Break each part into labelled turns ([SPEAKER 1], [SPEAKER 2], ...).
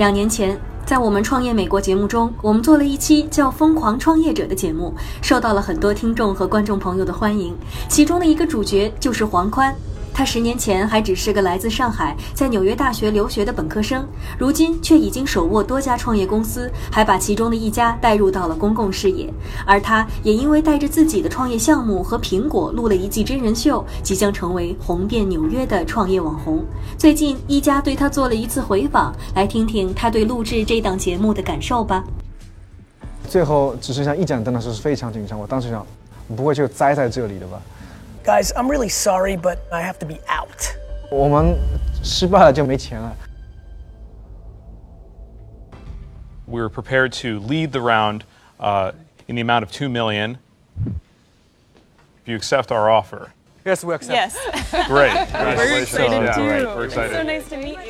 [SPEAKER 1] 两年前，在我们创业美国节目中，我们做了一期叫《疯狂创业者》的节目，受到了很多听众和观众朋友的欢迎。其中的一个主角就是黄宽，他十年前还只是个来自上海，在纽约大学留学的本科生，如今却已经手握多家创业公司，还把其中的一家带入到了公共视野。而他也因为带着自己的创业项目和苹果录了一季真人秀，即将成为红遍纽约的创业网红。最近，一家对他做了一次回访，来听听他对录制这档节目的感受吧。
[SPEAKER 2] 最后只剩下一盏灯的时候是非常紧张，我当时想，不会就栽在这里的吧？
[SPEAKER 3] Guys, I'm really sorry, but I have to be out.
[SPEAKER 2] 我们失败了就没钱了。
[SPEAKER 4] We were prepared to lead the round uh, in the amount of two million. If you accept our offer,
[SPEAKER 3] Yes, we accept.
[SPEAKER 5] Yes.
[SPEAKER 4] great. Congratulations.
[SPEAKER 5] excited
[SPEAKER 4] yeah,
[SPEAKER 5] too.
[SPEAKER 4] right. We're excited.
[SPEAKER 5] So nice to meet you. you.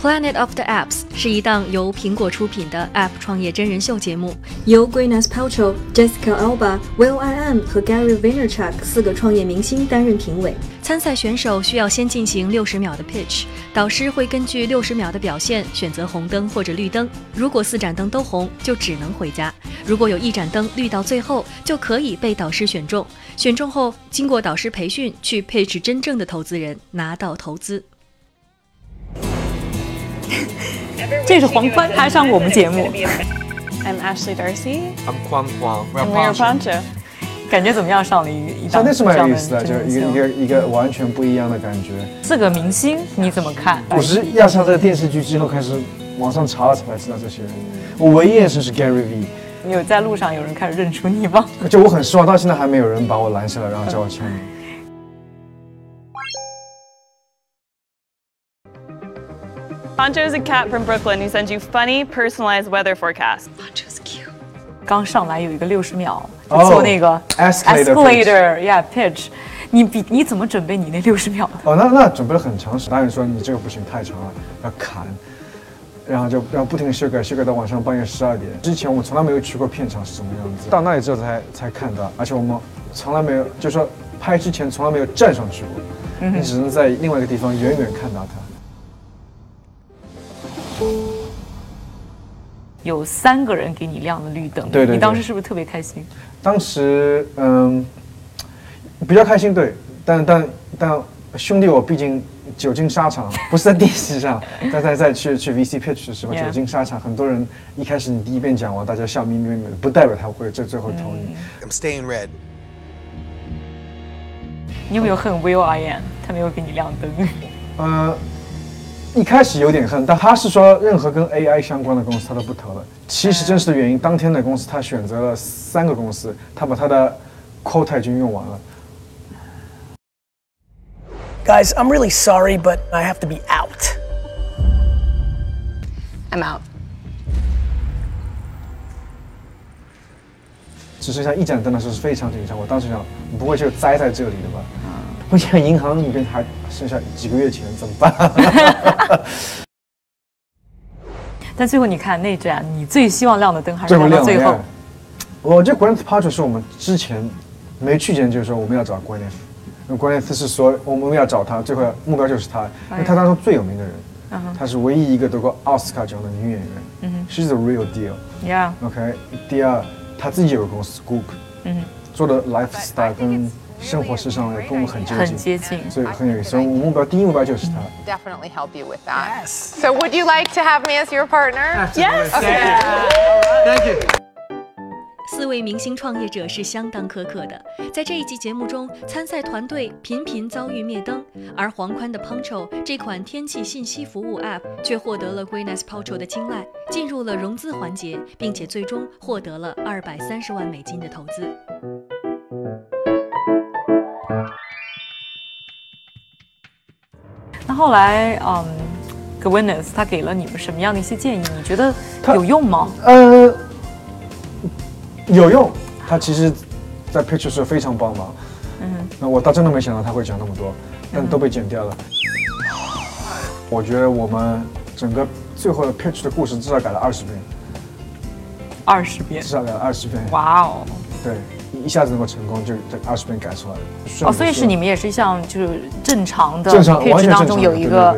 [SPEAKER 1] Planet of the Apps 是一档由苹果出品的 App 创业真人秀节目，由 Gwyneth Paltrow、Jessica Alba、Will I Am 和 Gary Vaynerchuk 四个创业明星担任评委。参赛选手需要先进行六十秒的 pitch，导师会根据六十秒的表现选择红灯或者绿灯。如果四盏灯都红，就只能回家；如果有一盏灯绿到最后，就可以被导师选中。选中后，经过导师培训，去 pitch 真正的投资人，拿到投资。
[SPEAKER 5] 这是黄宽，他上过我们节目。I'm Ashley Darcy.
[SPEAKER 6] I'm Huang.
[SPEAKER 5] And we're Pancho. 感觉怎么样？上了一一档
[SPEAKER 2] 真的是蛮有意思的，就是一个一个一个完全不一样的感觉。
[SPEAKER 5] 四个明星，你怎么看？
[SPEAKER 2] 我是要上这个电视剧之后开始网上查了才知道这些人。我唯一认识是 Gary V，
[SPEAKER 5] 你有在路上有人开始认出你吗？
[SPEAKER 2] 就我很失望，到现在还没有人把我拦下来，然后叫我签名。
[SPEAKER 5] Pancho is a cat from Brooklyn who sends you funny, personalized weather forecasts. Poncho's cute. 刚上来有一个六十秒，做那个
[SPEAKER 2] escalator
[SPEAKER 5] escalator，yeah pitch。你比你怎么准备你那六十秒的？
[SPEAKER 2] 哦，那那准备了很长时间，导演说你这个不行，太长了，要砍，然后就然后不停的修改，修改到晚上半夜十二点。之前我们从来没有去过片场是什么样子，到那里之后才才看到，而且我们从来没有，就是说拍之前从来没有站上去过，你只能在另外一个地方远远看到它。
[SPEAKER 5] 有三个人给你亮了绿灯，
[SPEAKER 2] 对对对
[SPEAKER 5] 你当时是不是特别开心？
[SPEAKER 2] 当时嗯比较开心，对，但但但兄弟我毕竟久经沙场，不是在电视上，在在在去去 VC pitch 的时候久经沙场，很多人一开始你第一遍讲完，大家笑眯眯的，不代表他会最最后投你。
[SPEAKER 6] I'm staying red.
[SPEAKER 5] 你有没有恨 Will I Am？他没有给你亮灯。
[SPEAKER 2] 呃，一开始有点恨，但他是说任何跟 AI 相关的公司他都不投了。其实真实的原因，当天的公司他选择了三个公司，他把他的 quota 已经用完了。
[SPEAKER 3] Guys, I'm really sorry, but I have to be out.
[SPEAKER 7] I'm out.
[SPEAKER 2] 只剩下一盏灯的时候是非常紧张，我当时想，不会就栽在这里的吧？我想银行里面还剩下几个月钱怎么办？
[SPEAKER 5] 但最后你看那盏你最希望亮的灯还是
[SPEAKER 2] 最后亮
[SPEAKER 5] 到最后。
[SPEAKER 2] 我觉得 Gwyneth Paltrow 是我们之前没去前就说我们要找因为 Gwyneth 是说我们要找她，最后目标就是她，因为她当中最有名的人，她是唯一一个得过奥斯卡奖的女演员，She's the real deal。Yeah，OK，第二，她自己有个公司 Goop，做的 lifestyle 跟生活时尚也跟我们很接
[SPEAKER 5] 很
[SPEAKER 2] 近，
[SPEAKER 5] 接近。
[SPEAKER 2] 所以很有意思。我目标第一目标就是他。
[SPEAKER 8] definitely help you with that. So, would you like to have me as your partner?
[SPEAKER 5] Yes.
[SPEAKER 8] Okay.
[SPEAKER 6] Thank you.
[SPEAKER 1] 四位明星创业者是相当苛刻的。在这一季节目中，参赛团队频频遭遇灭灯，而黄宽的 Poncho 这款天气信息服务 App 却获得了 Gwyneth Paltrow 的青睐，进入了融资环节，并且最终获得了二百三十万美金的投资。
[SPEAKER 5] 那后来，嗯，Gwyneth 他给了你们什么样的一些建议？你觉得有用吗？
[SPEAKER 2] 呃，有用。他其实，在 pitch 时非常帮忙。嗯，那我倒真的没想到他会讲那么多，但都被剪掉了。我觉得我们整个最后的 pitch 的故事至少改了二十遍。
[SPEAKER 5] 二十遍。
[SPEAKER 2] 至少改了二十遍。
[SPEAKER 5] 哇哦。
[SPEAKER 2] 对。一下子能够成功，就这二十遍改出来
[SPEAKER 5] 哦，所以是你们也是像就是正常的，
[SPEAKER 2] 正常完全
[SPEAKER 5] 当中有一个。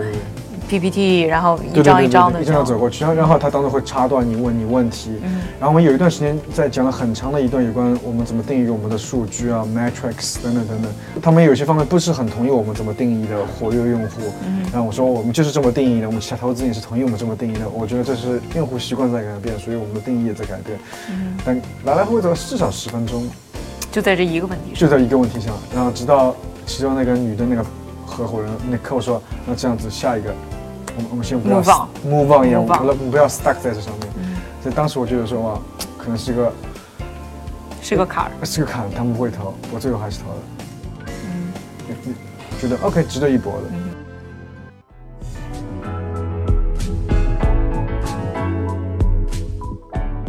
[SPEAKER 5] PPT，然后一张一张的，
[SPEAKER 2] 一张张走过去，然后然后他当中会插段你问你问题，然后我们有一段时间在讲了很长的一段有关我们怎么定义我们的数据啊，metrics 等等等等，他们有些方面不是很同意我们怎么定义的活跃用户，然后我说我们就是这么定义的，我们其他投资人也是同意我们这么定义的，我觉得这是用户习惯在改变，所以我们的定义也在改变，但来来回回走至少十分钟，
[SPEAKER 5] 就在这一个问题上，
[SPEAKER 2] 就在一个问题上，然后直到其中那个女的那个合伙人那客户说，那这样子下一个。我们我们先不要 move on 一样，我们不要 stuck 在这上面。所以当时我觉得说哇，可能是个
[SPEAKER 5] 是个坎儿，
[SPEAKER 2] 是个坎，他们不会投，我最后还是投了。嗯，觉得 OK，值得一搏的。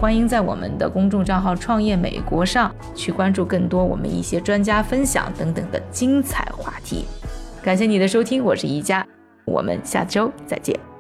[SPEAKER 9] 欢迎在我们的公众账号“创业美国”上去关注更多我们一些专家分享等等的精彩话题。感谢你的收听，我是宜家。我们下周再见。